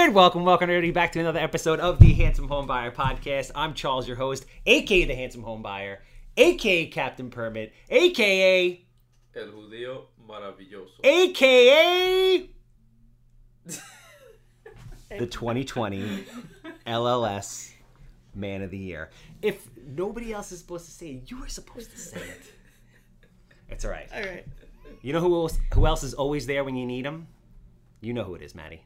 And welcome, welcome everybody back to another episode of the Handsome Home Buyer Podcast. I'm Charles, your host, aka the Handsome Home Buyer, aka Captain Permit, aka El judío maravilloso. aka the 2020 LLS Man of the Year. If nobody else is supposed to say it, you are supposed to say it. It's all right. All right. You know who else, who else is always there when you need them? You know who it is, Maddie.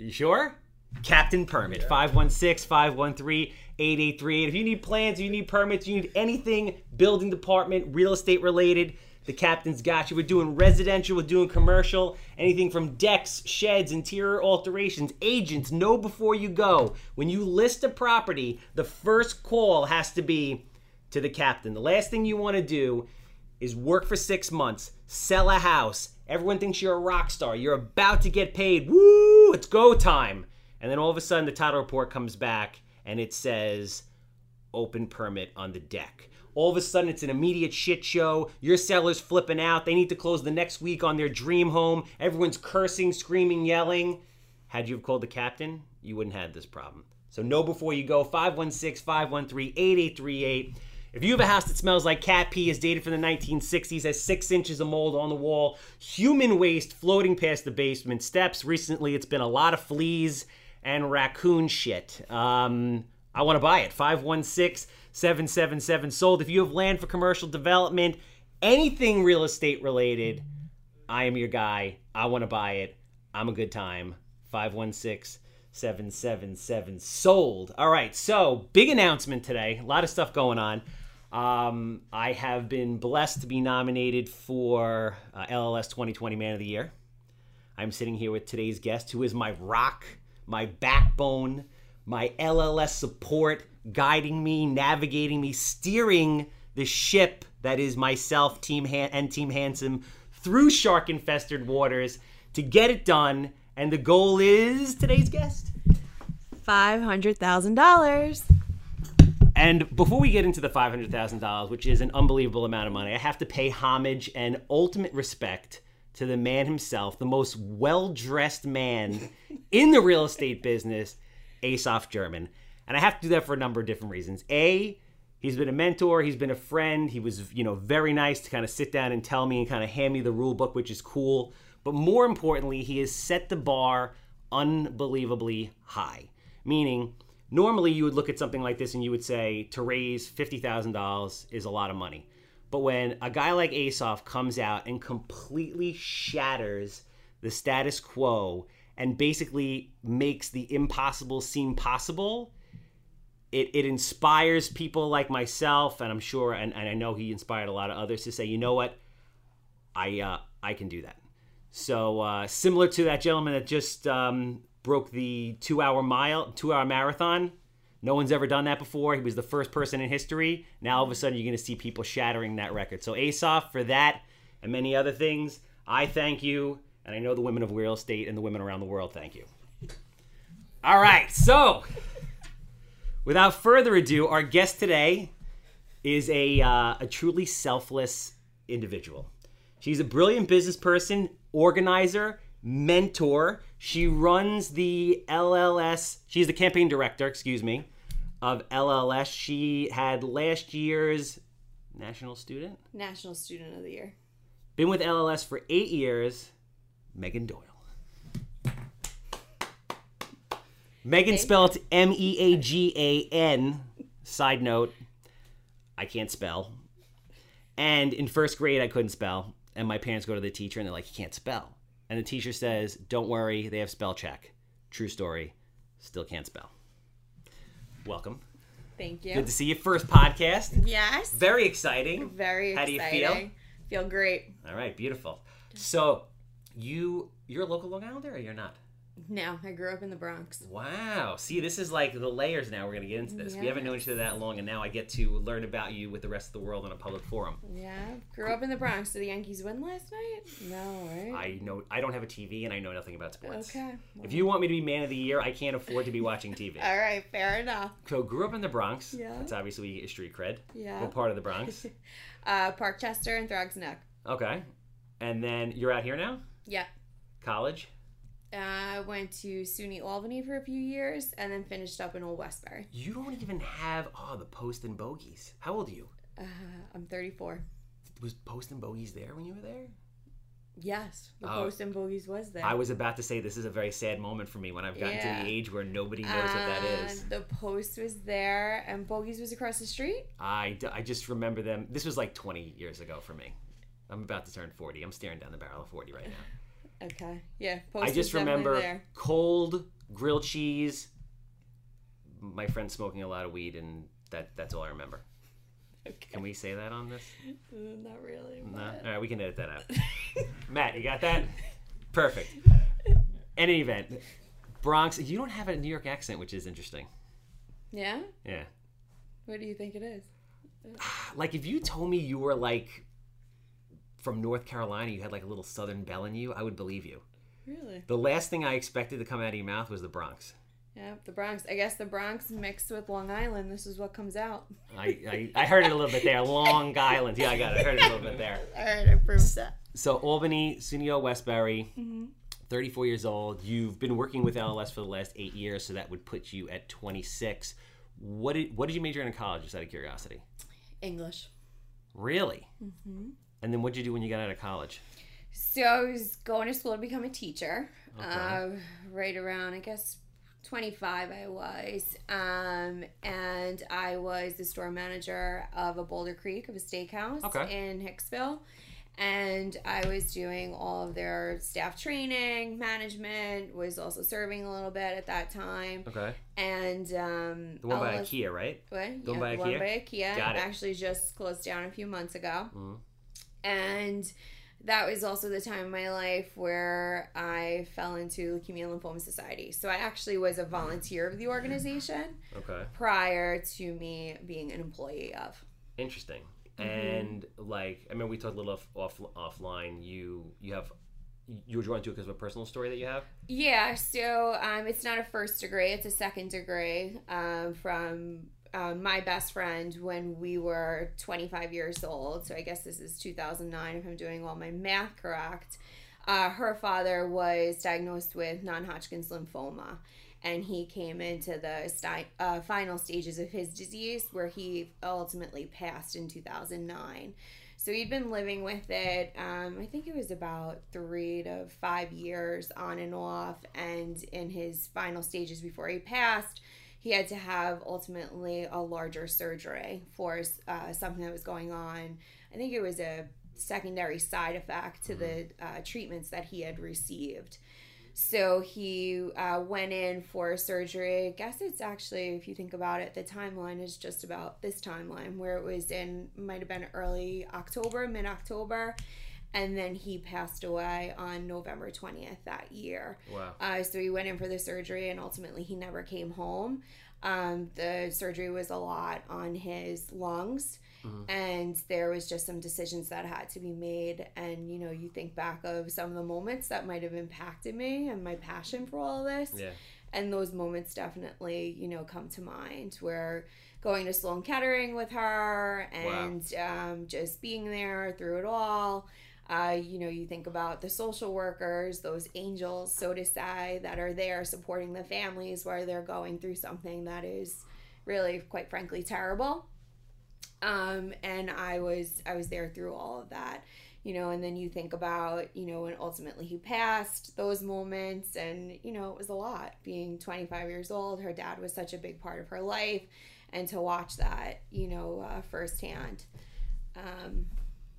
You sure? Captain Permit, 516 513 8838. If you need plans, you need permits, you need anything building department, real estate related, the captain's got you. We're doing residential, we're doing commercial, anything from decks, sheds, interior alterations. Agents, know before you go. When you list a property, the first call has to be to the captain. The last thing you want to do is work for six months, sell a house. Everyone thinks you're a rock star. You're about to get paid. Woo! It's go time. And then all of a sudden, the title report comes back and it says open permit on the deck. All of a sudden, it's an immediate shit show. Your seller's flipping out. They need to close the next week on their dream home. Everyone's cursing, screaming, yelling. Had you have called the captain, you wouldn't have had this problem. So know before you go 516 513 8838. If you have a house that smells like cat pee, is dated from the 1960s, has six inches of mold on the wall, human waste floating past the basement steps, recently it's been a lot of fleas and raccoon shit. Um, I want to buy it. 516 777 sold. If you have land for commercial development, anything real estate related, I am your guy. I want to buy it. I'm a good time. 516 777 sold. All right, so big announcement today. A lot of stuff going on. Um, I have been blessed to be nominated for uh, LLS 2020 Man of the Year. I'm sitting here with today's guest, who is my rock, my backbone, my LLS support, guiding me, navigating me, steering the ship that is myself, Team Han- and Team Handsome through shark infested waters to get it done. And the goal is today's guest. Five hundred thousand dollars. And before we get into the $500,000, which is an unbelievable amount of money, I have to pay homage and ultimate respect to the man himself, the most well dressed man in the real estate business, Asaf German. And I have to do that for a number of different reasons. A, he's been a mentor, he's been a friend, he was, you know, very nice to kind of sit down and tell me and kind of hand me the rule book, which is cool. But more importantly, he has set the bar unbelievably high. Meaning, normally you would look at something like this and you would say to raise $50,000 is a lot of money. But when a guy like Asaf comes out and completely shatters the status quo and basically makes the impossible seem possible, it, it inspires people like myself, and I'm sure, and, and I know he inspired a lot of others to say, you know what, I uh, I can do that. So uh, similar to that gentleman that just um, broke the two-hour mile, two-hour marathon. No one's ever done that before. He was the first person in history. Now all of a sudden you're going to see people shattering that record. So Asaf, for that and many other things, I thank you, and I know the women of real estate and the women around the world thank you. All right, so without further ado, our guest today is a uh, a truly selfless individual. She's a brilliant business person, organizer, mentor. She runs the LLS. She's the campaign director, excuse me, of LLS. She had last year's national student. National Student of the Year. Been with LLS for eight years. Meagan Doyle. Meagan spelled M E A G A N. Side note, I can't spell. And in first grade, I couldn't spell. And my parents go to the teacher and they're like, you can't spell. And the teacher says, don't worry, they have spell check. True story. Still can't spell. Welcome. Thank you. Good to see you. First podcast. yes. Very exciting. Very How do you feel? Feel great. All right, beautiful. So, you you're a local Long Islander or you're not? No, I grew up in the Bronx. Wow. See, this is like the layers now we're going to get into this. We haven't known each other that long and now I get to learn about you with the rest of the world on a public forum. Yeah. Grew up in the Bronx. Did the Yankees win last night? No, right? I know I don't have a TV and I know nothing about sports. Okay. If you want me to be man of the year, I can't afford to be watching TV. All right. Fair enough. So, grew up in the Bronx. Yeah. That's obviously where you get street cred. Yeah. What part of the Bronx? Uh, Parkchester and Throgs Neck. Okay. And then you're out here now? Yeah. College? Uh, went to SUNY Albany for a few years and then finished up in Old Westbury. You don't even have oh the Post and Bogies. How old are you? Uh, I'm 34. Was Post and Bogies there when you were there? Yes, the Oh. Post and Bogies was there. I was about to say this is a very sad moment for me when I've gotten Yeah. to the age where nobody knows what that is. Uh, The Post was there and Bogies was across the street. I, d- I just remember them. This was like 20 years ago for me. I'm about to turn 40. I'm staring down the barrel of 40 right now. Okay, yeah. Post I just remember cold grilled cheese. My friend smoking a lot of weed, and that that's all I remember. Okay. Can we say that on this? Uh, Not really. No. but- All right, we can edit that out. Matt, you got that? Perfect. Any event, Bronx. You don't have a New York accent, which is interesting. yeah. Yeah. What do you think it is? Like if you told me you were like from North Carolina, you had like a little Southern belle in you, I would believe you. Really? The last thing I expected to come out of your mouth was the Bronx. Yeah, the Bronx. I guess the Bronx mixed with Long Island. This is what comes out. I, I, I heard it a little bit there. Long Island. Yeah, I got it. I heard it a little bit there. All right, I proved that. So Albany, SUNY Westbury, Mm-hmm. 34 years old. You've been working with LLS for the last eight years, so that would put you at 26. What did what did you major in in college? Just out of curiosity. English. Really? Mm-hmm. And then what did you do when you got out of college? So I was going to school to become a teacher. Okay. Uh, right around, I guess, 25 I was. Um, and I was the store manager of a Boulder Creek, of a steakhouse Okay. in Hicksville. And I was doing all of their staff training, management, was also serving a little bit at that time. Okay. And um, The one by IKEA, right? What? The one by the one IKEA? by IKEA. Got it. Actually, just closed down a few months ago. Mhm. And that was also the time in my life where I fell into the Leukemia and Lymphoma Society. So I actually was a volunteer of the organization Okay. prior to me being an employee of. Interesting. Mm-hmm. And like, I mean, we talked a little off, off offline. You you have you were drawn to it because of a personal story that you have. Yeah, so um, it's not a first degree, it's a second degree um, from um, my best friend when we were 25 years old. So I guess this is 2009 if I'm doing all my math correct. Uh, her father was diagnosed with non Hodgkin's lymphoma. And he came into the sti- uh, final stages of his disease where he ultimately passed in 2009. So he'd been living with it. Um, I think it was about three to five years on and off. And in his final stages before he passed, he had to have ultimately a larger surgery for uh, something that was going on. I think it was a secondary side effect to the uh, treatments that he had received. So he uh, went in for surgery. I guess it's actually, if you think about it, the timeline is just about this timeline where it was in, might have been early October, mid October. And then he passed away on November 20th that year. Wow. Uh, so he went in for the surgery and ultimately he never came home. Um, the surgery was a lot on his lungs. And there was just some decisions that had to be made. And, you know, you think back of some of the moments that might have impacted me and my passion for all of this. Yeah. And those moments definitely, you know, come to mind where going to Sloan Kettering with her and um, just being there through it all. Uh, you know, you think about the social workers, those angels, so to say, that are there supporting the families where they're going through something that is really, quite frankly, terrible. Um, and I was I was there through all of that, you know. And then you think about, you know, when ultimately he passed, those moments, and you know, it was a lot. Being 25 years old, her dad was such a big part of her life, and to watch that, you know, uh, firsthand. Um,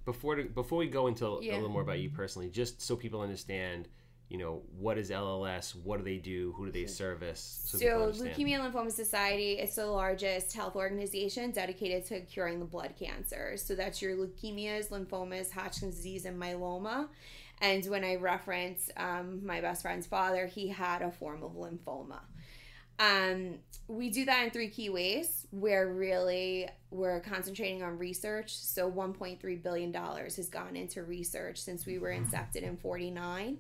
Before to, before we go into a little more about you personally, just so people understand, you know, what is LLS? What do they do? Who do they service? So, understand. Leukemia and Lymphoma Society is the largest health organization dedicated to curing the blood cancers. So that's your leukemias, lymphomas, Hodgkin's disease, and myeloma. And when I reference um, my best friend's father, he had a form of lymphoma. Um, we do that in three key ways. Where really we're concentrating on research. So 1.3 billion dollars has gone into research since we were incepted in 49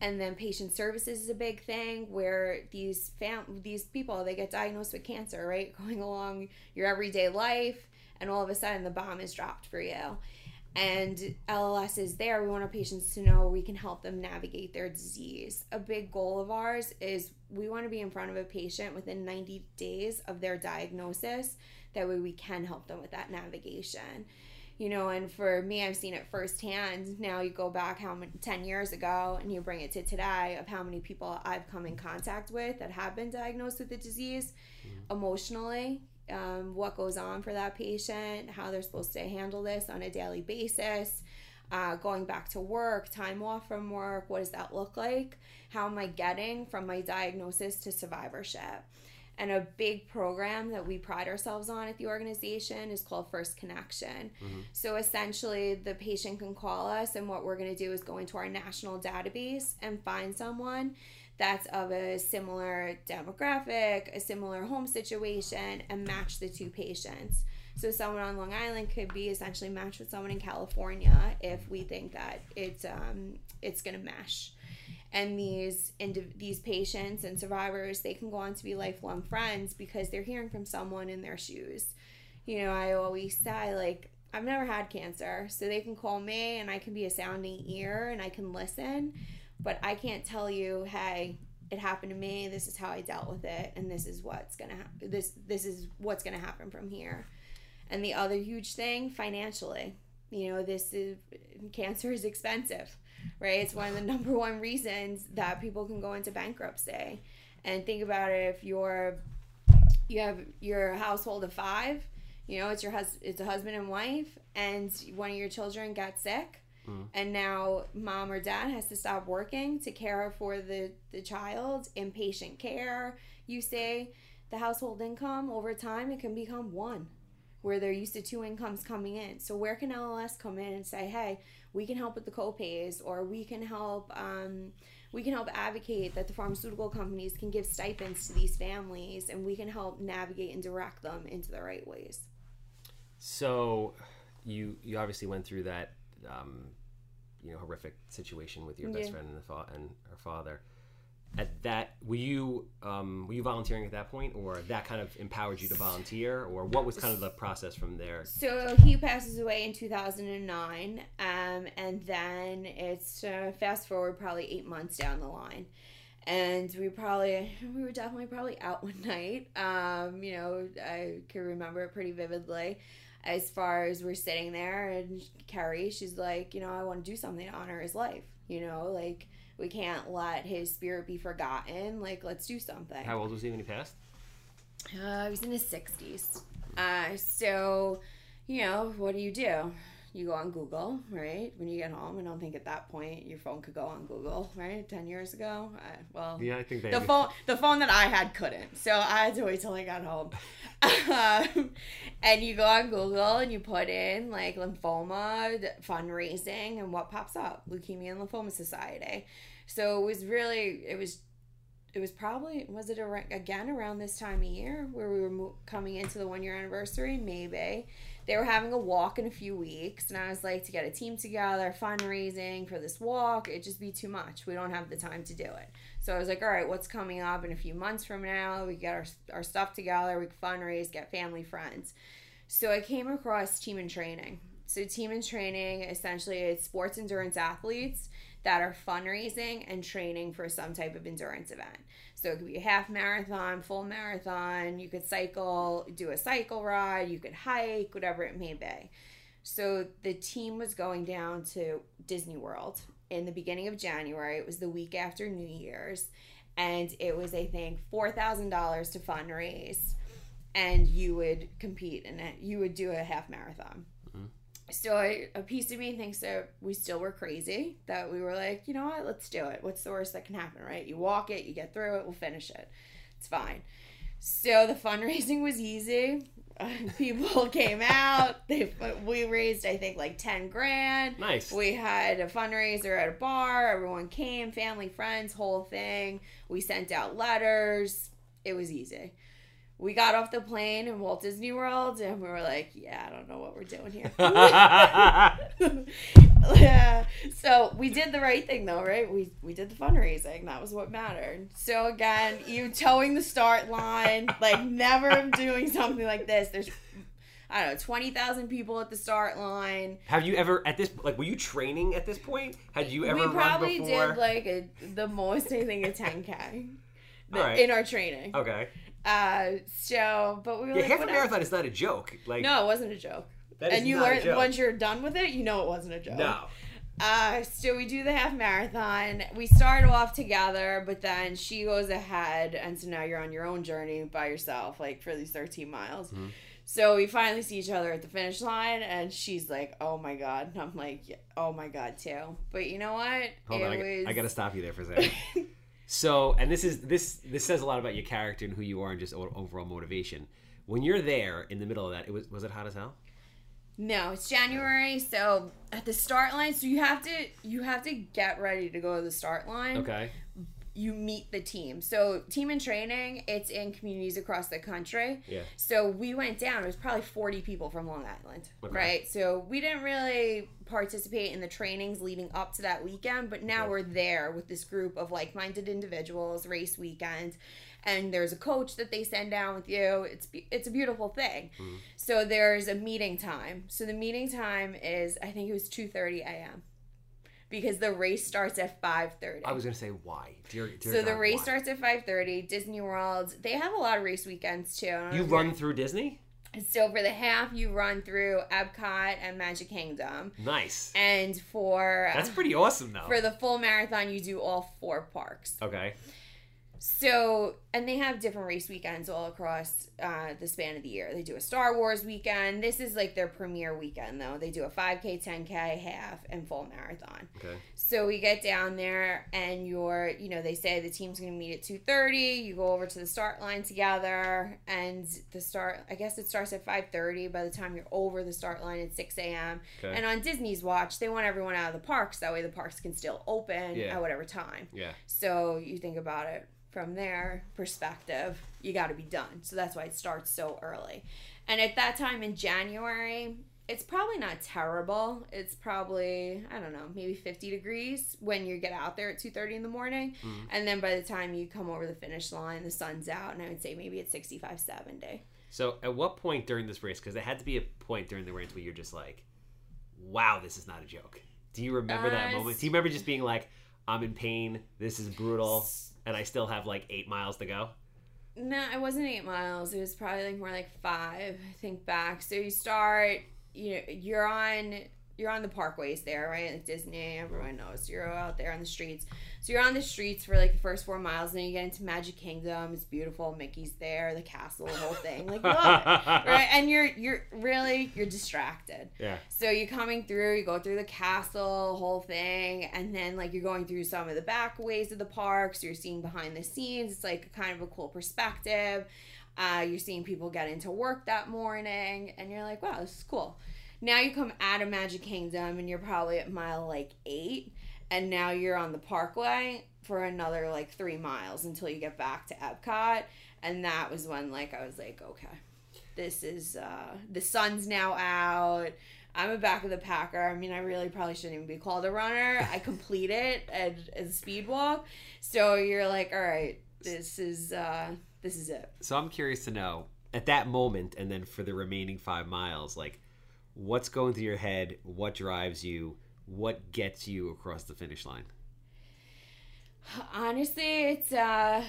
and then patient services is a big thing where these fam- these people they get diagnosed with cancer right going along your everyday life and all of a sudden the bomb is dropped for you And LLS is there. We want our patients to know we can help them navigate their disease. A big goal of ours is we want to be in front of a patient within 90 days of their diagnosis. That way we can help them with that navigation you know and for me i've seen it firsthand now you go back how many 10 years ago and you bring it to today of how many people i've come in contact with that have been diagnosed with the disease mm-hmm. emotionally um, what goes on for that patient how they're supposed to handle this on a daily basis uh, going back to work time off from work what does that look like how am i getting from my diagnosis to survivorship and a big program that we pride ourselves on at the organization is called First Connection. Mm-hmm. So essentially, the patient can call us, and what we're going to do is go into our national database and find someone that's of a similar demographic, a similar home situation, and match the two patients. So someone on Long Island could be essentially matched with someone in California if we think that it's um, it's to mesh and these indiv- these patients and survivors they can go on to be lifelong friends because they're hearing from someone in their shoes. You know i always say like i've never had cancer so they can call me and i can be a sounding ear and i can listen but i can't tell you hey it happened to me this is how i dealt with it and this is what's gonna happen this this is what's gonna happen from here and the other huge thing financially you know this is cancer is expensive right? It's one of the number one reasons that people can go into bankruptcy. And think about it if you're you have your household of five, you know, it's your hus- it's a husband and wife and one of your children got sick mm. and now mom or dad has to stop working to care for the the child, inpatient care, you say the household income over time it can become one where they're used to two incomes coming in. So where can LLS come in and say, hey, we can help with the copays, or we can help, um, we can help advocate that the pharmaceutical companies can give stipends to these families, and we can help navigate and direct them into the right ways. So, you you obviously went through that, um, you know, horrific situation with your best yeah. friend and, the fa- and her father. At that were you um, were you volunteering at that point or that kind of empowered you to volunteer or what was kind of the process from there? So he passes away in 2009 um, and then it's uh, fast forward probably eight months down the line. And we probably we were definitely probably out one night. Um, you know i can remember it pretty vividly as far as we're sitting there and carrie she's like you know i want to do something to honor his life you know like we can't let his spirit be forgotten. Like, let's do something. How old was he when he passed? Uh, he was in his 60s. Uh, so, you know, what do you do? You go on Google, right? When you get home, I don't think at that point your phone could go on Google, right? Ten years ago, uh, well, yeah, I think they the phone the phone that I had couldn't, so I had to wait till I got home. um, and you go on Google and you put in like lymphoma fundraising, and what pops up? Leukemia and Lymphoma Society. So it was really, it was, it was probably, was it a, again around this time of year where we were coming into the one year anniversary? Maybe. They were having a walk in a few weeks, and I was like, to get a team together, fundraising for this walk, it'd just be too much. We don't have the time to do it. So I was like, all right, what's coming up in a few months from now? We get our, our stuff together, we fundraise, get family, friends. So I came across Team in Training. So Team in Training, essentially, it's sports endurance athletes that are fundraising and training for some type of endurance event. So it could be a half marathon, full marathon, you could cycle, do a cycle ride, you could hike, whatever it may be. So the team was going down to Disney World in the beginning of January. It was the week after New Year's. And it was, I think, $4,000 to fundraise. And you would compete in it. You would do a half marathon so I, a piece of me thinks that we still were crazy that we were like you know what? Let's do it. What's the worst that can happen right? You walk it you get through it we'll finish it. It's fine. So the fundraising was easy. Uh, people came out. They we raised i think like 10 grand. Nice. We had a fundraiser at a bar. Everyone came family friends whole thing. We sent out letters. It was easy we got off the plane in Walt Disney World and we were like, yeah, I don't know what we're doing here. yeah. So we did the right thing though, right? We we did the fundraising. That was what mattered. So again, you towing the start line, like never doing something like this. There's I don't know, 20,000 people at the start line. Have you ever at this like were you training at this point? Had you ever we probably did like a, the most, I think, a 10K the- right. in our training. okay. Uh, so, but we were Yeah, like, half a marathon is not a joke. Like No, it wasn't a joke. and you learn once you're done with it, you know it wasn't a joke. No. Uh, so we do the half marathon. We start off together, but then she goes ahead, and so now you're on your own journey by yourself, like for these 13 miles. Mhm. So we finally see each other at the finish line, and she's like, "Oh my god," and I'm like, "Oh my god, too." But you know what? Hold it on, I, was. I gotta stop you there for a second. so, and this is this this says a lot about your character and who you are and just overall motivation. When you're there in the middle of that, it was was it hot as hell? No, it's January, so at the start line, so you have to you have to get ready to go to the start line. Okay. You meet the team. So team in training, it's in communities across the country. Yeah. So we went down. It was probably 40 people from Long Island, Okay. right? So we didn't really participate in the trainings leading up to that weekend, but now Yeah. we're there with this group of like-minded individuals, race weekend, and there's a coach that they send down with you. It's it's a beautiful thing. Mhm. So there's a meeting time. So the meeting time is I think it was 2:30 a.m. because the race starts at 5:30. I was gonna say why. Dear, dear So the race why? starts at 5:30. Disney World, they have a lot of race weekends too. Know You run through Disney? So for the half, you run through Epcot and Magic Kingdom, Nice. and for That's pretty awesome though. for the full marathon, you do all four parks. okay. So and they have different race weekends all across uh, the span of the year. They do a Star Wars weekend. This is like their premier weekend though. They do a 5K, 10K, half, and full marathon. Okay. So we get down there and you're, you know, they say the team's going to meet at 2:30. You go over to the start line together and the start I guess it starts at 5:30 by the time you're over the start line at 6 a.m. Okay. And on Disney's watch, they want everyone out of the parks that way the parks can still open Yeah. at whatever time. yeah. So you think about it from their perspective, you got to be done. So that's why it starts so early. And at that time in January, it's probably not terrible. It's probably, I don't know, maybe 50 degrees when you get out there at 2:30 in the morning. Mhm. And then by the time you come over the finish line, the sun's out and I would say maybe it's 65 70. So at what point during this race? Because there had to be a point during the race where you're just like, "Wow, this is not a joke." Do you remember that Uh, moment? Do you remember just being like, "I'm in pain. This is brutal." And I still have like eight miles to go. No, it wasn't eight miles. It was probably like more like five. I think back. So you start, you know, you're on you're on the parkways there, right? Like Disney, everyone knows you're out there on the streets. So you're on the streets for like the first four miles, and then you get into Magic Kingdom. It's beautiful. Mickey's there, the castle, the whole thing. Like, it, right? And you're you're really you're distracted. Yeah. So you're coming through, you go through the castle, whole thing, and then like you're going through some of the back ways of the parks. You're seeing behind the scenes. It's like kind of a cool perspective. Uh, you're seeing people get into work that morning, and you're like, wow, this is cool. Now you come out of Magic Kingdom, and you're probably at mile like eight, and now you're on the Parkway for another like three miles until you get back to Epcot, and that was when like I was like, okay, this is uh, the sun's now out. I'm a back of the packer. I mean, I really probably shouldn't even be called a runner. I complete it as, as a speed walk. So you're like, all right, this is uh, this is it. So I'm curious to know at that moment, and then for the remaining five miles, like what's going through your head, what drives you, what gets you across the finish line. Honestly, it's uh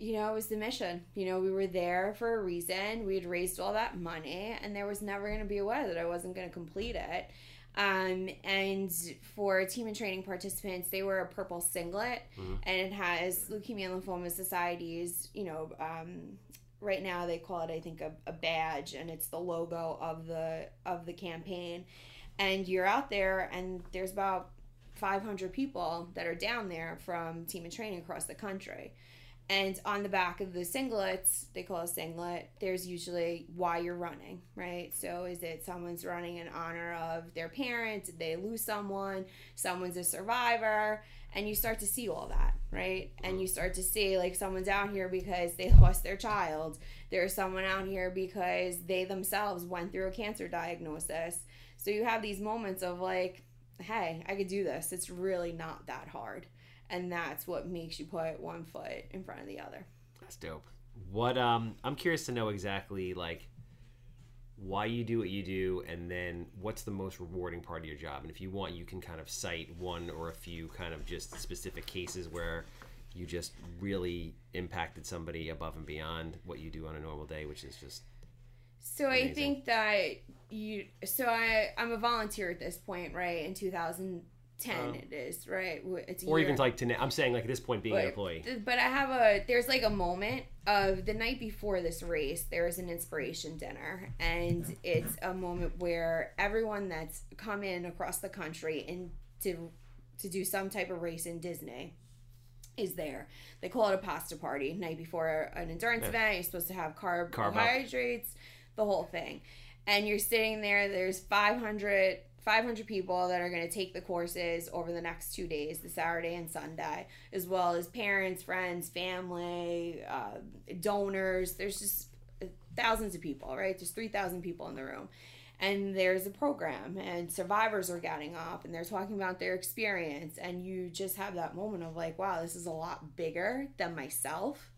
you know, it was the mission. You know, we were there for a reason. We had raised all that money and there was never going to be a way that I wasn't going to complete it. Um, and for team in training participants, they wear a purple singlet Mhm. and it has Leukemia and Lymphoma Society's, you know, um, right now they call it, I think, a, a badge and it's the logo of the, of the campaign. And you're out there and there's about 500 people that are down there from team in training across the country. And on the back of the singlets, they call a singlet, there's usually why you're running, right? So is it someone's running in honor of their parents they lose someone? Someone's a survivor. And you start to see all that, right? And you start to see like someone's out here because they lost their child. There's someone out here because they themselves went through a cancer diagnosis. So you have these moments of like, hey, I could do this. It's really not that hard. And that's what makes you put one foot in front of the other. That's dope. What um I'm curious to know exactly like why you do what you do, and then what's the most rewarding part of your job. And if you want, you can kind of cite one or a few kind of just specific cases where you just really impacted somebody above and beyond what you do on a normal day, which is just So I think that you. So I I'm a volunteer at this point, right? In Um, 2010, Oh. it is right. It's or even like to I'm saying like at this point being an employee. But I have a there's like a moment of the night before this race. There is an inspiration dinner, and it's a moment where everyone that's come in across the country and to to do some type of race in Disney is there. They call it a pasta party. Night before an endurance Yeah. event, you're supposed to have carb, carbohydrates, the whole thing. And you're sitting there, there's 500, 500 people that are going to take the courses over the next two days, the Saturday and Sunday, as well as parents, friends, family, uh, donors. There's just thousands of people, right? There's 3,000 people in the room. And there's a program, and survivors are getting up and they're talking about their experience. And you just have that moment of like, wow, this is a lot bigger than myself.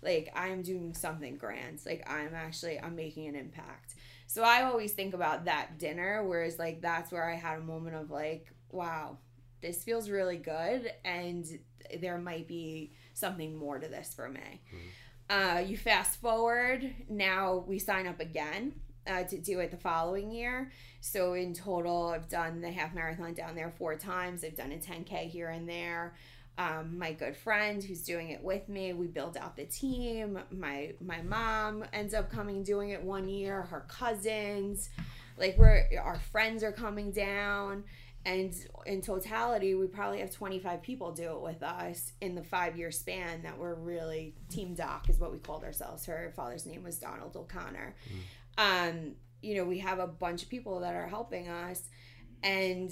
Like, I'm doing something grand. Like, I'm actually, I'm making an impact. So I always think about that dinner, whereas like that's where I had a moment of like, wow, this feels really good, and there might be something more to this for me. Uh, you fast forward, now we sign up again uh, to do it the following year. So in total, I've done the half marathon down there four times. I've done a 10K here and there. Um, my good friend who's doing it with me, we build out the team. My my mom ends up coming doing it one year. Her cousins, like we're our friends are coming down, and in totality, we probably have 25 people do it with us in the five year span that we're really Team Doc is what we called ourselves. Her father's name was Donald O'Connor. Um, you know, we have a bunch of people that are helping us, and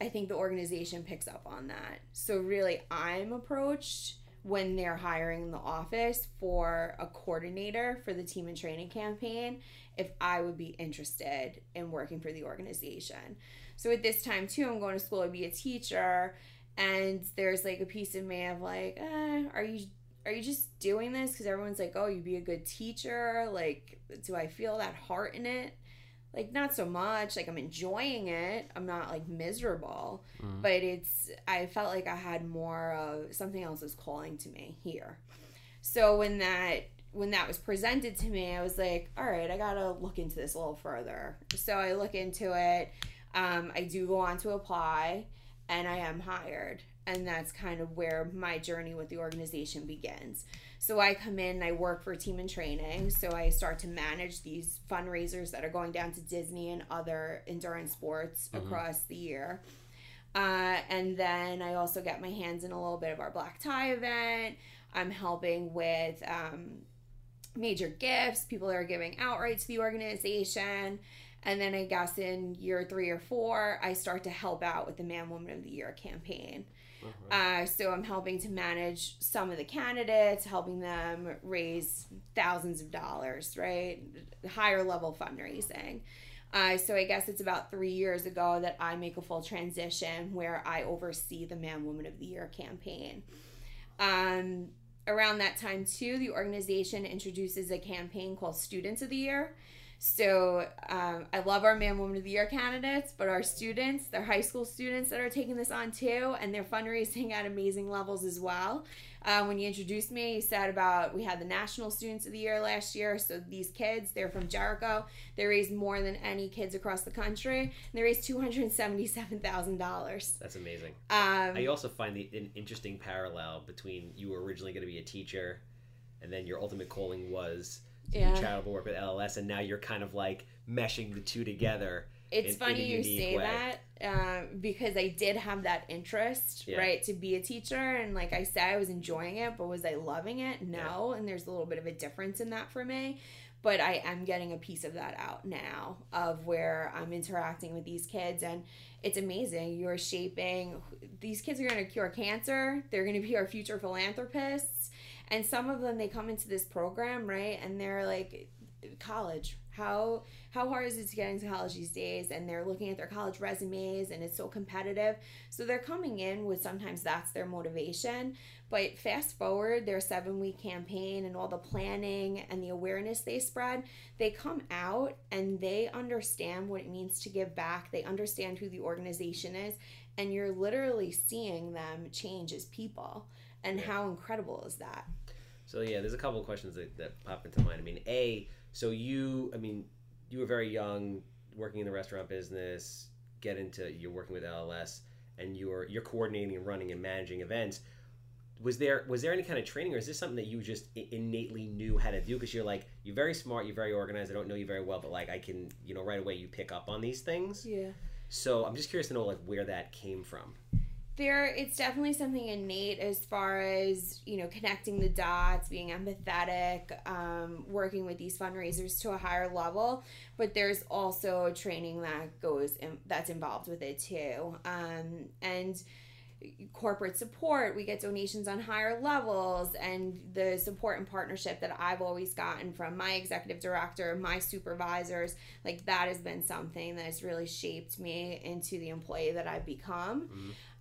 I think the organization picks up on that. So really, I'm approached when they're hiring the office for a coordinator for the team in training campaign if I would be interested in working for the organization. So at this time too, I'm going to school to be a teacher, and there's like a piece of me of like, eh, are you are you just doing this because everyone's like, oh, you'd be a good teacher? Like, do I feel that heart in it? Like, not so much. Like, I'm enjoying it. I'm not like miserable, Mhm. but it's, I felt like I had more of something else was calling to me here. So when that, when that was presented to me, I was like, all right, I gotta look into this a little further. So I look into it. Um, I do go on to apply and I am hired. And that's kind of where my journey with the organization begins. So I come in, I work for Team in Training. So I start to manage these fundraisers that are going down to Disney and other endurance sports Mhm. across the year. Uh, and then I also get my hands in a little bit of our black tie event. I'm helping with um, major gifts. People are giving outright to the organization. And then I guess in year three or four, I start to help out with the Man Woman of the Year campaign. Uh, so I'm helping to manage some of the candidates, helping them raise thousands of dollars, right? Higher level fundraising. Uh, so I guess it's about three years ago that I make a full transition where I oversee the Man Woman of the Year campaign. Um, around that time, too, the organization introduces a campaign called Students of the Year. So um, I love our Man Woman of the Year candidates, but our students, they're high school students that are taking this on too, and they're fundraising at amazing levels as well. Uh, when you introduced me, you said about we had the National Students of the Year last year. So these kids, they're from Jericho. They raised more than any kids across the country. And they raised two hundred seventy-seven thousand dollars. That's amazing. Um, I also find the an interesting parallel between you were originally going to be a teacher, and then your ultimate calling was Yeah. do charitable work with LLS, and now you're kind of like meshing the two together. It's in- in funny a you say way. that uh, because I did have that interest, Yeah. right, to be a teacher. And like I said, I was enjoying it, but was I loving it? No. And there's a little bit of a difference in that for me. But I am getting a piece of that out now of where I'm interacting with these kids. And it's amazing. You're shaping, these kids are going to cure cancer, they're going to be our future philanthropists. And some of them, they come into this program, right? And they're like, college. How how hard is it to get into college these days? And they're looking at their college resumes, and it's so competitive. So they're coming in with sometimes that's their motivation. But fast forward their seven week campaign and all the planning and the awareness they spread, they come out and they understand what it means to give back. They understand who the organization is, and you're literally seeing them change as people. And how incredible is that? So yeah, there's a couple of questions that, that pop into mind. I mean, a so you, I mean, you were very young, working in the restaurant business, get into you're working with LLS, and you're you're coordinating and running and managing events. Was there was there any kind of training, or is this something that you just innately knew how to do? Because you're like you're very smart, you're very organized. I don't know you very well, but like I can, you know, right away you pick up on these things. Yeah. So I'm just curious to know like where that came from. There it's definitely something innate as far as you know connecting the dots being empathetic um, working with these fundraisers to a higher level. But there's also training that goes in, that's involved with it too. Um, and corporate support we get donations on higher levels. And the support and partnership that i've always gotten from my executive director my supervisors like that has been something that has really shaped me into the employee that i've become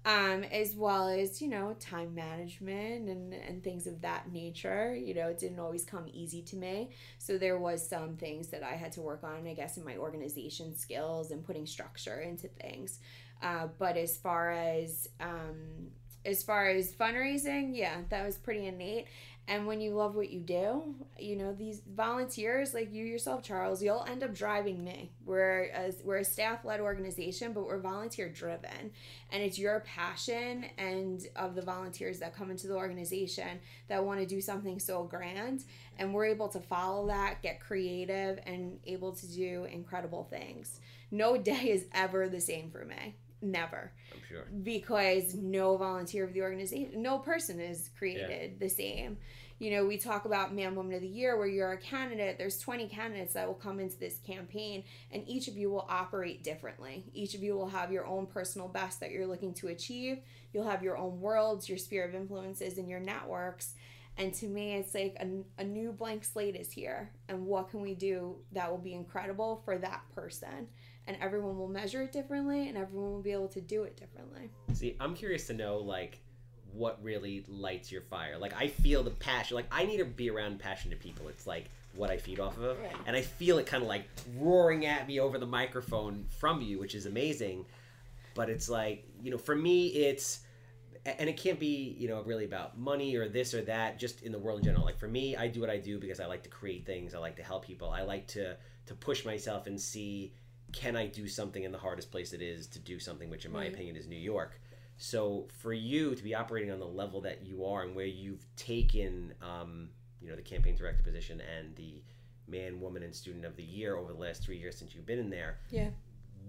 um, as well as you know time management and and things of that nature. You know it didn't always come easy to me. So there was some things that i had to work on i guess in my organization skills and putting structure into things. Uh, but as far as um, as far as fundraising yeah that was pretty innate and when you love what you do you know these volunteers like you yourself charles you'll end up driving me. We're a, we're a staff-led organization but we're volunteer driven and it's your passion and of the volunteers that come into the organization that want to do something so grand. And we're able to follow that get creative and able to do incredible things. No day is ever the same for me never I'm sure. because no volunteer of the organization, no person is created the same. You know, we talk about Man Woman of the Year where you're a candidate, there's 20 candidates that will come into this campaign, and each of you will operate differently. Each of you will have your own personal best that you're looking to achieve. You'll have your own worlds, your sphere of influences, and your networks. And to me, it's like a, a new blank slate is here. And what can we do that will be incredible for that person? And everyone will measure it differently, and everyone will be able to do it differently. See, I'm curious to know like what really lights your fire. Like I feel the passion. Like I need to be around passionate people. It's like what I feed off of, Right. and I feel it kind of like roaring at me over the microphone from you, which is amazing. But it's like you know, for me, it's and it can't be you know really about money or this or that just in the world in general. Like for me i do what i do because i like to create things. I like to help people. I like to to push myself and see can i do something in the hardest place it is to do something which in my Right. opinion is new york. So for you to be operating on the level that you are and where you've taken um, you know the campaign director position and the man woman and student of the year over the last three years since you've been in there Yeah.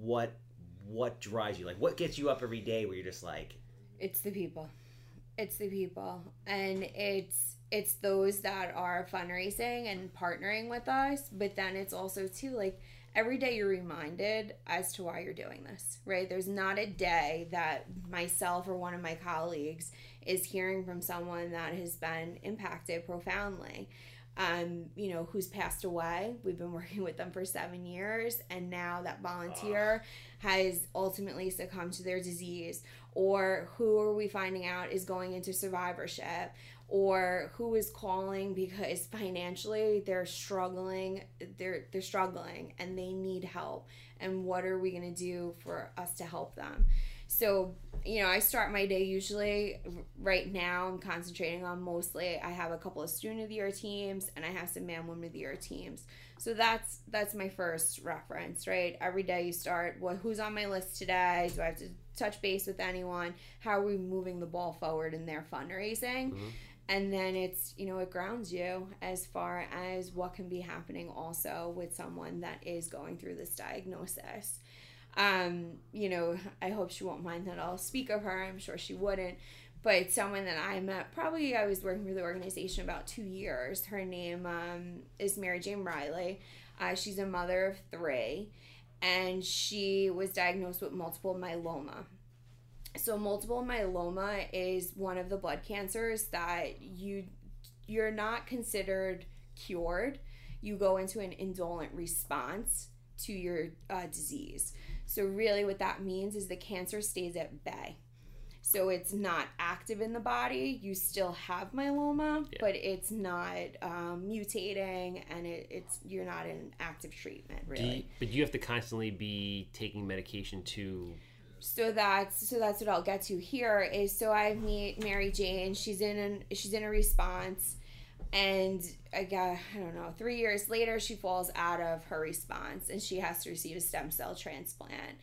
what what drives you? Like what gets you up every day where you're just like It's the people. It's the people. And it's it's those that are fundraising and partnering with us, but then it's also too like every day you're reminded as to why you're doing this, right? There's not a day that myself or one of my colleagues is hearing from someone that has been impacted profoundly. Um, you know, who's passed away. We've been working with them for seven years, and now that volunteer has ultimately succumbed to their disease or who are we finding out is going into survivorship or who is calling because financially they're struggling they're they're struggling and they need help and what are we going to do for us to help them? So you know i start my day usually right now i'm concentrating on mostly i have a couple of student of the year teams and i have some man woman of the year teams. So that's that's my first reference right? Every day you start well who's on my list today? Do i have to touch base with anyone how are we moving the ball forward in their fundraising Mhm. and then it's you know it grounds you as far as what can be happening also with someone that is going through this diagnosis um you know i hope she won't mind that i'll speak of her i'm sure she wouldn't but someone that I met, probably I was working for the organization about two years. Her name um, is Mary Jane Riley. Uh, she's a mother of three, and she was diagnosed with multiple myeloma. So multiple myeloma is one of the blood cancers that you you're not considered cured. you go into an indolent response to your uh, disease. So, really, what that means is the cancer stays at bay. So, it's not active in the body. You still have myeloma, Yeah. but it's not um, mutating and it, it's you're not in active treatment, Do really. you, but you have to constantly be taking medication to. so that's so that's what I'll get to here is so I meet Mary Jane. She's in an she's in a response, and I got I don't know three years later she falls out of her response and she has to receive a stem cell transplant.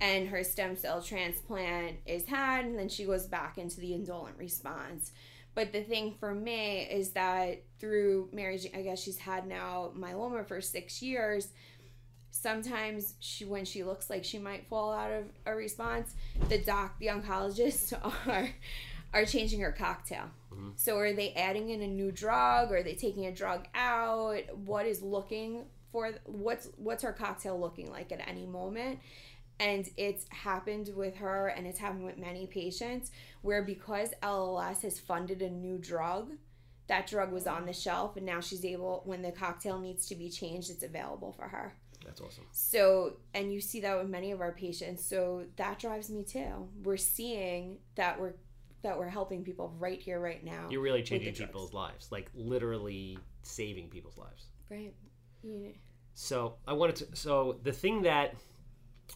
And her stem cell transplant is had, and then she goes back into the indolent response. But the thing for me is that through Mary, I guess she's had now myeloma for six years. Sometimes she when she looks like she might fall out of a response the doc the oncologists are are changing her cocktail. Mm-hmm. So are they adding in a new drug? Or are they taking a drug out? What is looking for what's what's her cocktail looking like at any moment and it's happened with her and it's happened with many patients where because LLS has funded a new drug that drug was on the shelf and now she's able when the cocktail needs to be changed it's available for her That's awesome. so, and you see that with many of our patients. So that drives me too. We're seeing that we're that we're helping people right here, right now. You're really changing people's lives, like literally saving people's lives. right. You, So I wanted to. So the thing that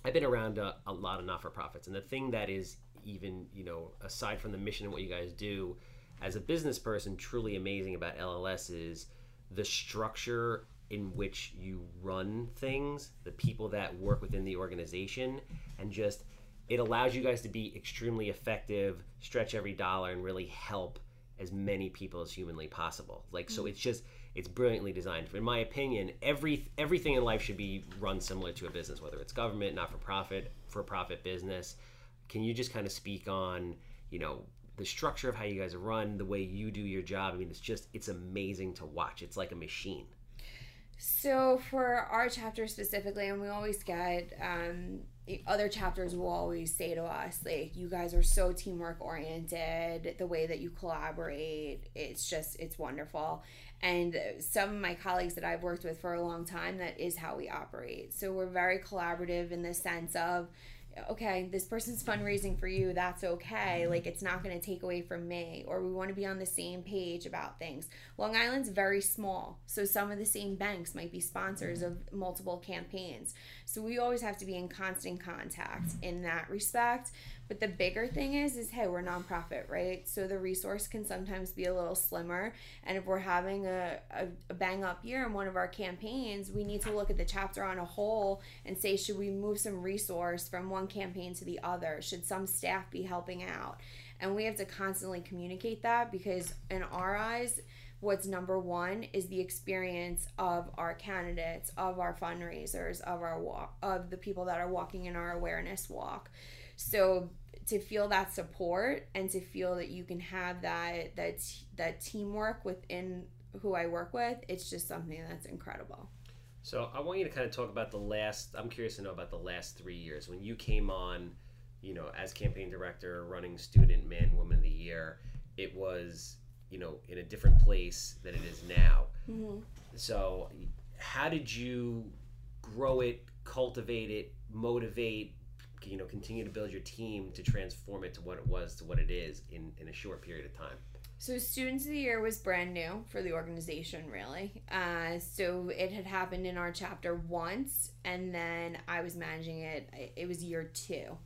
I've been around a, a lot of not for profits, and the thing that is even you know aside from the mission and what you guys do, as a business person, truly amazing about LLS is the structure in which you run things, the people that work within the organization, and just it allows you guys to be extremely effective, stretch every dollar, and really help as many people as humanly possible. Like so, mm-hmm. it's just it's brilliantly designed. In my opinion, every everything in life should be run similar to a business, whether it's government, not for profit, for profit business. Can you just kind of speak on you know the structure of how you guys run, the way you do your job? I mean, it's just it's amazing to watch. It's like a machine. So for our chapter specifically, and we always get um, other chapters will always say to us like, "You guys are so teamwork oriented. The way that you collaborate, it's just it's wonderful." And some of my colleagues that I've worked with for a long time, that is how we operate. So we're very collaborative in the sense of okay, this person's fundraising for you, that's okay. Mm-hmm. Like, it's not going to take away from me. Or we want to be on the same page about things. Long Island's very small, so some of the same banks might be sponsors mm-hmm. of multiple campaigns. So we always have to be in constant contact in that respect. But the bigger thing is, is hey, we're nonprofit, right? So the resource can sometimes be a little slimmer. And if we're having a, a, a bang up year in one of our campaigns, we need to look at the chapter on a whole and say, should we move some resource from one campaign to the other? Should some staff be helping out? And we have to constantly communicate that because, in our eyes, what's number one is the experience of our candidates, of our fundraisers, of our walk, of the people that are walking in our awareness walk. So to feel that support and to feel that you can have that that that teamwork within who I work with, it's just something that's incredible. So I want you to kind of talk about the last. I'm curious to know about the last three years when you came on, you know, as campaign director, running student man, woman of the year. It was, you know, in a different place than it is now. Mm-hmm. So, how did you grow it, cultivate it, motivate, you know, continue to build your team to transform it to what it was to what it is in in a short period of time? So, Students of the Year was brand new for the organization, really. Uh, so, it had happened in our chapter once, and then I was managing it. It was year two,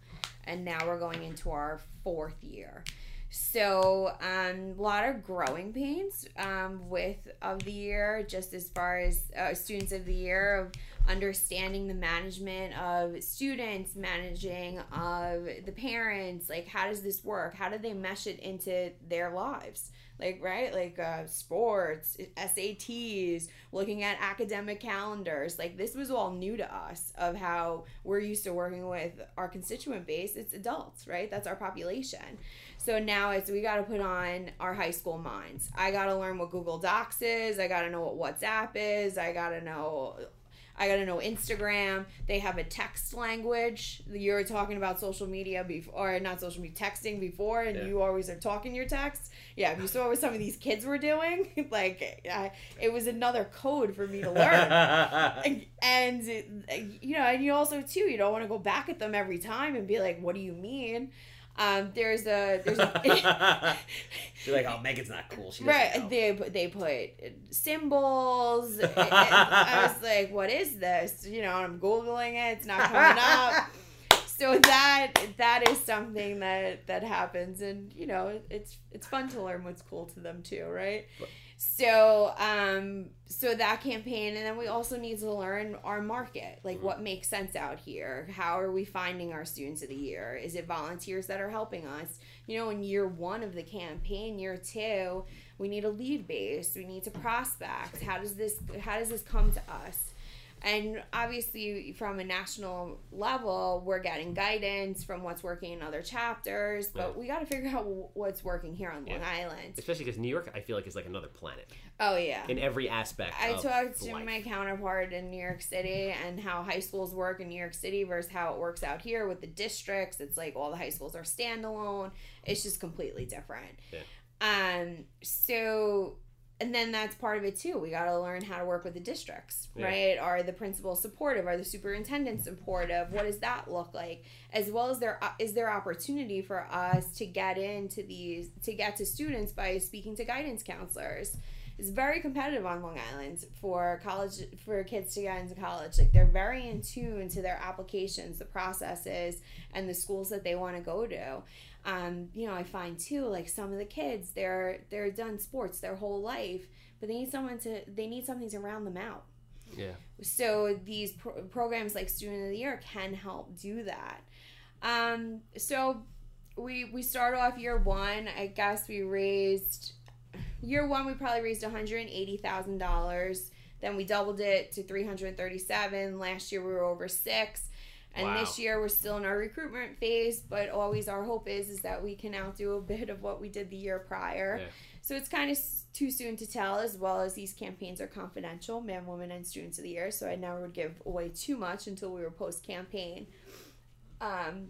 and now we're going into our fourth year. So, um, a lot of growing pains um, with of the year, just as far as uh, Students of the Year, of understanding the management of students, managing of the parents. Like, how does this work? How do they mesh it into their lives? Like, right? Like, uh, sports, SATs, looking at academic calendars. Like, this was all new to us of how we're used to working with our constituent base. It's adults, right? That's our population. So now it's we got to put on our high school minds. I got to learn what Google Docs is. I got to know what WhatsApp is. I got to know I gotta know Instagram. They have a text language. You're talking about social media before, or not social media, texting before, and Yeah. you always are talking your text. Yeah, if you saw what some of these kids were doing, like I, it was another code for me to learn. and uh, you know, and you also too, you don't want to go back at them every time and be like, "What do you mean?" Um, there's a there's a, You're like, oh, Meagan's not cool. She right know. they put they put symbols i was like what is this? You know i'm googling it. It's not coming up. So that that is something that that happens. And you know it's it's fun to learn what's cool to them too right so um so that campaign and then we also need to learn our market like what makes sense out here. How are we finding our students of the year? Is it volunteers that are helping us? You know in year one of the campaign year two we need a lead base. We need to prospect. How does this how does this come to us and obviously from a national level we're getting guidance from what's working in other chapters but Yeah. we got to figure out what's working here on long Yeah. island Especially because New York, I feel like, is like another planet oh yeah in every aspect. I talked to life. my counterpart in New York City and how high schools work in New York City versus how it works out here with the districts. It's like all the high schools are standalone. It's just completely different. Yeah. Um. So, and then that's part of it too. We got to learn how to work with the districts, Yeah. right? Are the principals supportive? Are the superintendents supportive? What does that look like? As well as there uh, there opportunity for us to get into these to get to students by speaking to guidance counselors it's very competitive on Long Island for college for kids to get into college. Like they're very in tune to their applications, the processes, and the schools that they want to go to. Um, you know, I find too like some of the kids they're they're done sports their whole life, but they need someone to they need something to round them out. Yeah. So these pro- programs like Student of the Year can help do that. Um, so we we start off year one. I guess we raised year one. We probably raised one hundred and eighty thousand dollars. Then we doubled it to three hundred thirty-seven. Last year we were over six. And Wow. this year we're still in our recruitment phase, but always our hope is is that we can outdo a bit of what we did the year prior. Yeah. So it's kind of too soon to tell, as well as these campaigns are confidential, man, woman, and students of the year. So I never would give away too much until we were post campaign. Um,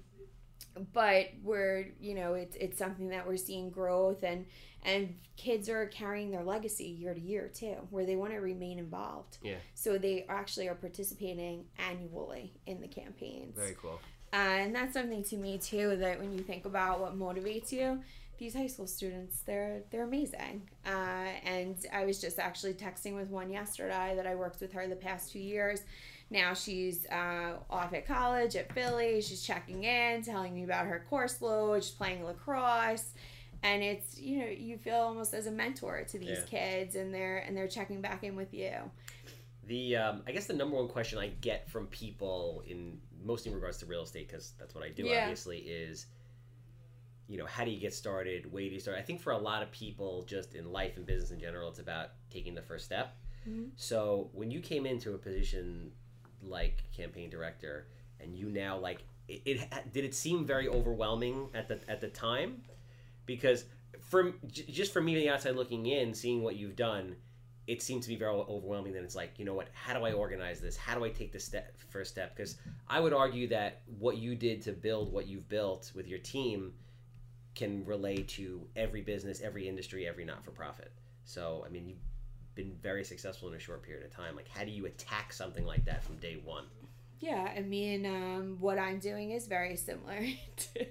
but we're you know it's it's something that we're seeing growth and and kids are carrying their legacy year to year too, where they want to remain involved. Yeah. So they actually are participating annually in the campaigns. Very cool. Uh, and that's something to me too that when you think about what motivates you, these high school students they're they're amazing. Uh, and I was just actually texting with one yesterday that I worked with her the past two years. Now she's uh, off at college at Philly. She's checking in, telling me about her course load. She's playing lacrosse, and it's you know you feel almost as a mentor to these Yeah. kids, and they're and they're checking back in with you. The um, I guess the number one question I get from people in mostly in regards to real estate because that's what I do Yeah. obviously is you know how do you get started where do you start I think for a lot of people just in life and business in general it's about taking the first step Mhm. so when you came into a position like campaign director and you now like it, it did it seem very overwhelming at the at the time? Because from just for me the outside looking in seeing what you've done it seems to be very overwhelming then it's like you know what how do i organize this? How do i take this step first step? Because i would argue that what you did to build what you've built with your team can relate to every business every industry every not-for-profit. So i mean you've been very successful in a short period of time like how do you attack something like that from day one Yeah, I mean, um, what I'm doing is very similar to,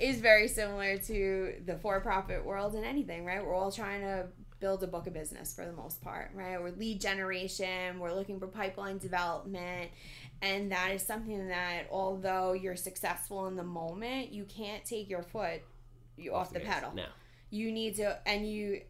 is very similar to the for-profit world and anything, right? We're all trying to build a book of business for the most part, right? We're lead generation, we're looking for pipeline development, and that is something that although you're successful in the moment, you can't take your foot you off, the gas. pedal no you need to and you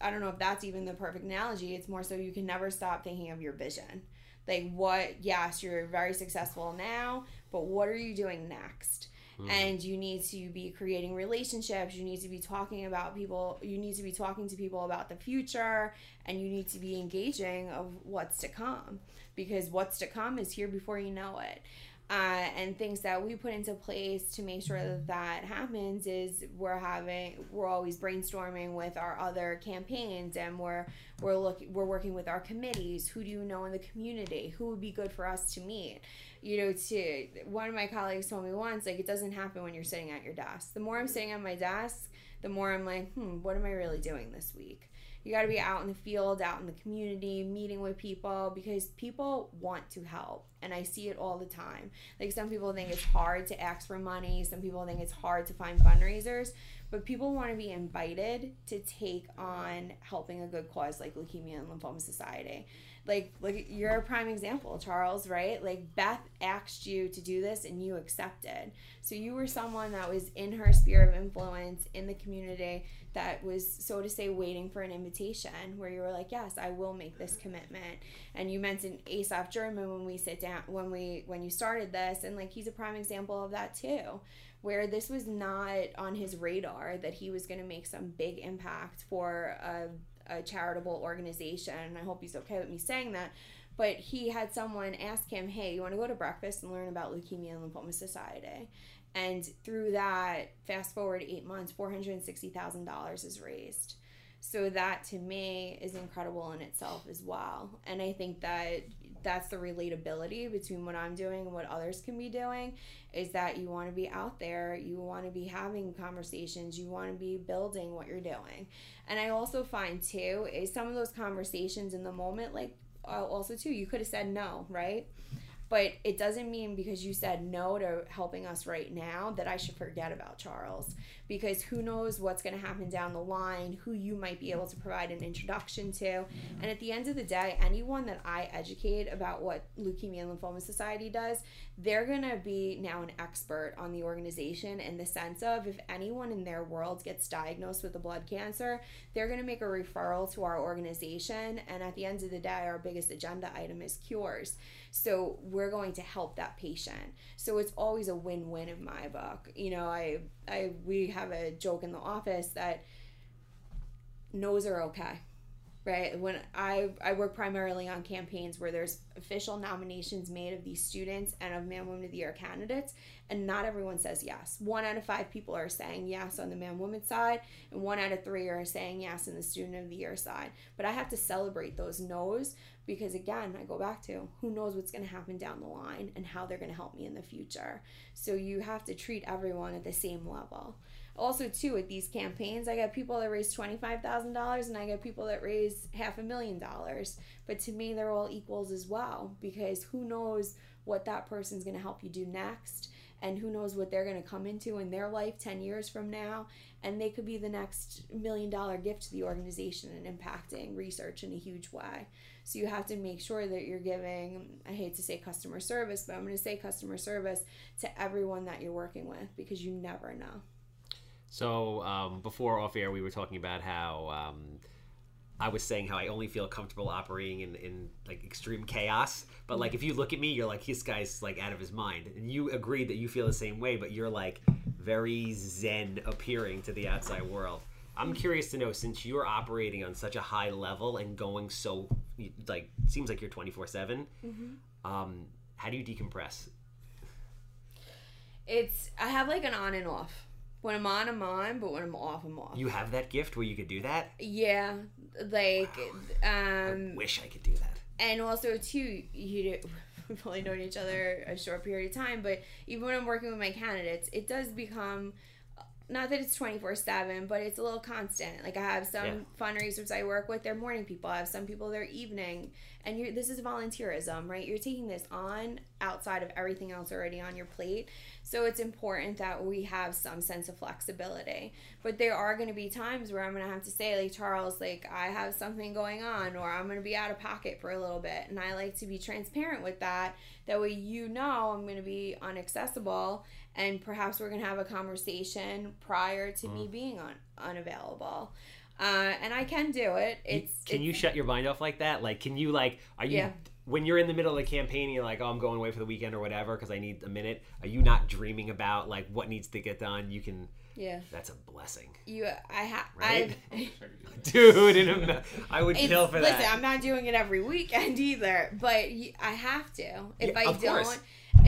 i don't know if that's even the perfect analogy. It's more so you can never stop thinking of your vision. Like what yes you're very successful now but what are you doing next? Mhm. and you need to be creating relationships. You need to be talking about people you need to be talking to people about the future and you need to be engaging of what's to come because what's to come is here before you know it uh, and things that we put into place to make sure that that happens is we're having we're always brainstorming with our other campaigns and we're we're looking we're working with our committees. Who do you know in the community? Who would be good for us to meet? You know to one of my colleagues told me once like it doesn't happen when you're sitting at your desk. The more i'm sitting at my desk the more i'm like hmm what am i really doing this week you got to be out in the field, out in the community, meeting with people because people want to help. And I see it all the time. Like some people think it's hard to ask for money, some people think it's hard to find fundraisers, but people want to be invited to take on helping a good cause like Leukemia and Lymphoma Society like like you're a prime example charles right like beth asked you to do this and you accepted so you were someone that was in her sphere of influence in the community that was so to say waiting for an invitation where you were like yes i will make this commitment and you mentioned asaf german when we sit down when we when you started this and like he's a prime example of that too where this was not on his radar that he was going to make some big impact for a a charitable organization. And I hope he's okay with me saying that. But he had someone ask him, Hey, you want to go to breakfast and learn about Leukemia and Lymphoma Society? And through that, fast forward eight months, $460,000 is raised. So that to me is incredible in itself as well. And I think that that's the relatability between what I'm doing and what others can be doing is that you want to be out there, you want to be having conversations, you want to be building what you're doing. And I also find too is some of those conversations in the moment like uh, also too you could have said no, right? But it doesn't mean because you said no to helping us right now that I should forget about Charles because who knows what's going to happen down the line, who you might be able to provide an introduction to. And at the end of the day, anyone that I educate about what Leukemia and Lymphoma Society does, they're going to be now an expert on the organization in the sense of if anyone in their world gets diagnosed with a blood cancer, they're going to make a referral to our organization. And at the end of the day, our biggest agenda item is cures. So we're going to help that patient. So it's always a win-win in my book. You know, I I we have a joke in the office that no's are okay right when i i work primarily on campaigns where there's official nominations made of these students and of man woman of the year candidates and not everyone says yes one out of five people are saying yes on the man woman side and one out of three are saying yes in the student of the year side but i have to celebrate those no's because again i go back to who knows what's going to happen down the line and how they're going to help me in the future. So you have to treat everyone at the same level. Also too with these campaigns i got people that raise $25000 and i got people that raise half a million dollars. But to me they're all equals as well because who knows what that person's going to help you do next and who knows what they're going to come into in their life 10 years from now and they could be the next million dollar gift to the organization and impacting research in a huge way. So you have to make sure that you're giving i hate to say customer service but i'm going to say customer service to everyone that you're working with because you never know. So um, before off air, we were talking about how um, I was saying how I only feel comfortable operating in, in like extreme chaos. But like if you look at me, you're like this guy's like out of his mind, and you agreed that you feel the same way, but you're like very zen appearing to the outside world. I'm curious to know since you're operating on such a high level and going so like seems like you're 24 seven. Mm-hmm. Um, how do you decompress? It's I have like an on and off when I'm on, I'm on, but when I'm off, I'm off. You have that gift where you could do that? Yeah, like um. I wish I could do that. And also, too, you do we've only known each other a short period of time, but even when I'm working with my candidates, it does become not that it's 24 7 but it's a little constant. Like i have some yeah. fundraisers i work with they're morning people. I have some people they're evening. And you're this is volunteerism right? You're taking this on outside of everything else already on your plate. So it's important that we have some sense of flexibility. But there are going to be times where i'm going to have to say like charles like i have something going on or i'm going to be out of pocket for a little bit. And i like to be transparent with that. That way you know i'm going to be unaccessible and perhaps we're going to have a conversation prior to mm. me being on, unavailable. Uh, and I can do it. It's can it's, you shut your mind off like that? Like, can you like are you yeah. when you're in the middle of the campaign, you're like, oh, I'm going away for the weekend or whatever because I need a minute. Are you not dreaming about like what needs to get done? You can. Yeah, that's a blessing. You, I have, right? dude. In a, I would kill for listen, that. Listen, I'm not doing it every weekend either, but I have to. If yeah, I don't, course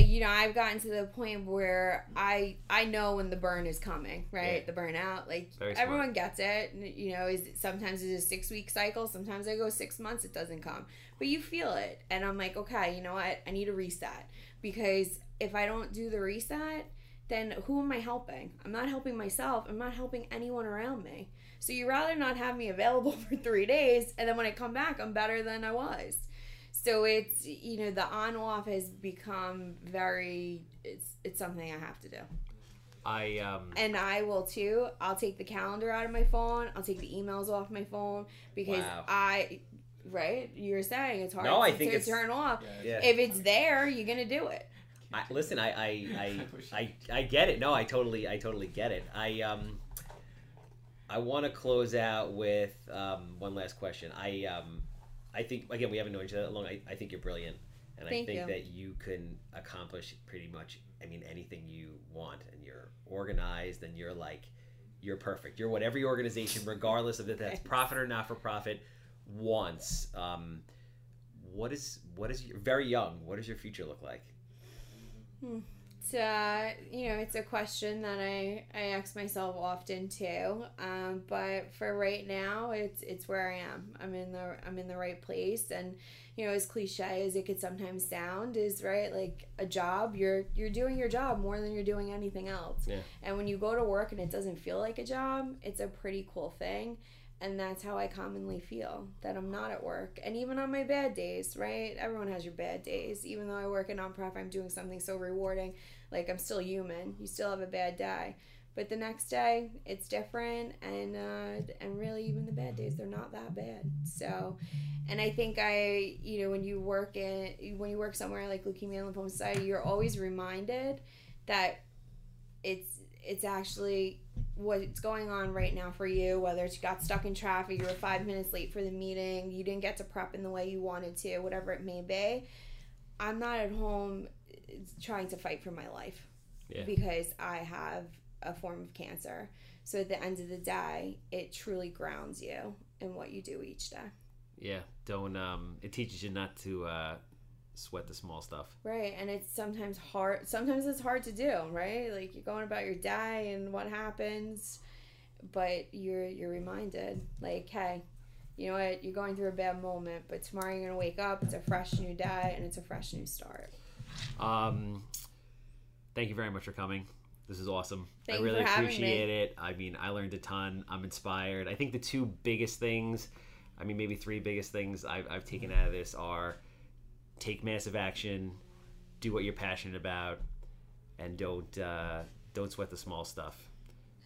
you know i've gotten to the point where i i know when the burn is coming right? Yeah. the burnout like everyone gets it. You know is sometimes it's a six week cycle sometimes i go six months it doesn't come. But you feel it. And i'm like okay you know what? I need a reset. Because if i don't do the reset then who am i helping? I'm not helping myself. I'm not helping anyone around me. So you rather not have me available for three days and then when i come back i'm better than i was so it's you know the on off has become very it's it's something i have to do I um and i will too i'll take the calendar out of my phone i'll take the emails off my phone because Wow. i right you're saying it's hard No, I to, think to it's- turn off yeah. if it's there you're gonna do it I, listen, I I, I I I get it. No, I totally I totally get it. I um I want to close out with um, one last question. I um I think again we haven't known each other that long. I, I think you're brilliant, and I think you. that you can accomplish pretty much. I mean anything you want, and you're organized, and you're like you're perfect. You're what every organization, regardless of if that's profit or not for profit, wants. Um, what is what is your very young? What does your future look like? It's uh, you know, it's a question that I I ask myself often too. Um, but for right now, it's it's where I am. I'm in the I'm in the right place, and you know, as cliche as it could sometimes sound, is right like a job. You're you're doing your job more than you're doing anything else. Yeah. And when you go to work and it doesn't feel like a job, it's a pretty cool thing. And that's how I commonly feel that I'm not at work. And even on my bad days, right? Everyone has your bad days. Even though I work at nonprofit, I'm doing something so rewarding. Like I'm still human. You still have a bad day. But the next day, it's different. And uh, and really, even the bad days, they're not that bad. So, and I think I, you know, when you work in when you work somewhere like Leukemia and Lymphoma Society, you're always reminded that it's it's actually what's going on right now for you whether it's you got stuck in traffic you were five minutes late for the meeting you didn't get to prep in the way you wanted to whatever it may be i'm not at home trying to fight for my life Yeah. because i have a form of cancer so at the end of the day it truly grounds you in what you do each day Yeah, don't. Um, it teaches you not to uh, sweat the small stuff. Right, and it's sometimes hard. Sometimes it's hard to do, right? Like you're going about your day and what happens, but you're you're reminded, like, hey, you know what? You're going through a bad moment, but tomorrow you're gonna wake up. It's a fresh new day, and it's a fresh new start. Um, thank you very much for coming. This is awesome. Thank I you really for having me. appreciate it. I mean, I learned a ton. I'm inspired. I think the two biggest things, I mean, maybe three biggest things I've, I've taken out of this are take massive action, do what you're passionate about, and don't uh, don't sweat the small stuff.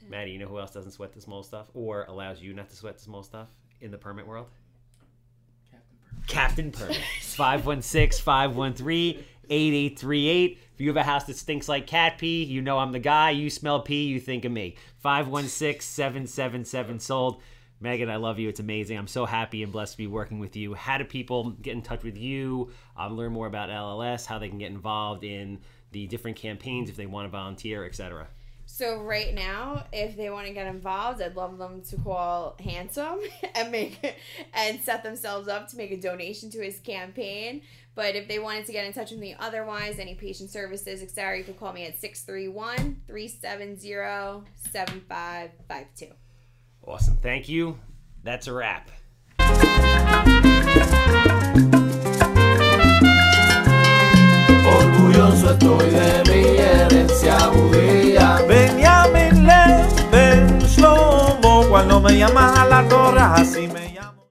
Maddie, you know who else doesn't sweat the small stuff or allows you not to sweat the small stuff in the permit world? Captain Permit. 516 513 8838. If you have a house that stinks like cat pee, you know I'm the guy. You smell pee, you think of me. 516 777 sold. Meagan, I love you. It's amazing. I'm so happy and blessed to be working with you. How do people get in touch with you, um, learn more about LLS, how they can get involved in the different campaigns if they want to volunteer, etc.? So right now, if they want to get involved, I'd love them to call Handsome and make and set themselves up to make a donation to his campaign. But if they wanted to get in touch with me otherwise, any patient services, etc., you can call me at 631-370-7552. Awesome. Thank you. That's a wrap. Orgulloso estoy de mi herencia judía. Benjamin Lev Ben Shlomo, cuando me llaman a la torre así me llamo.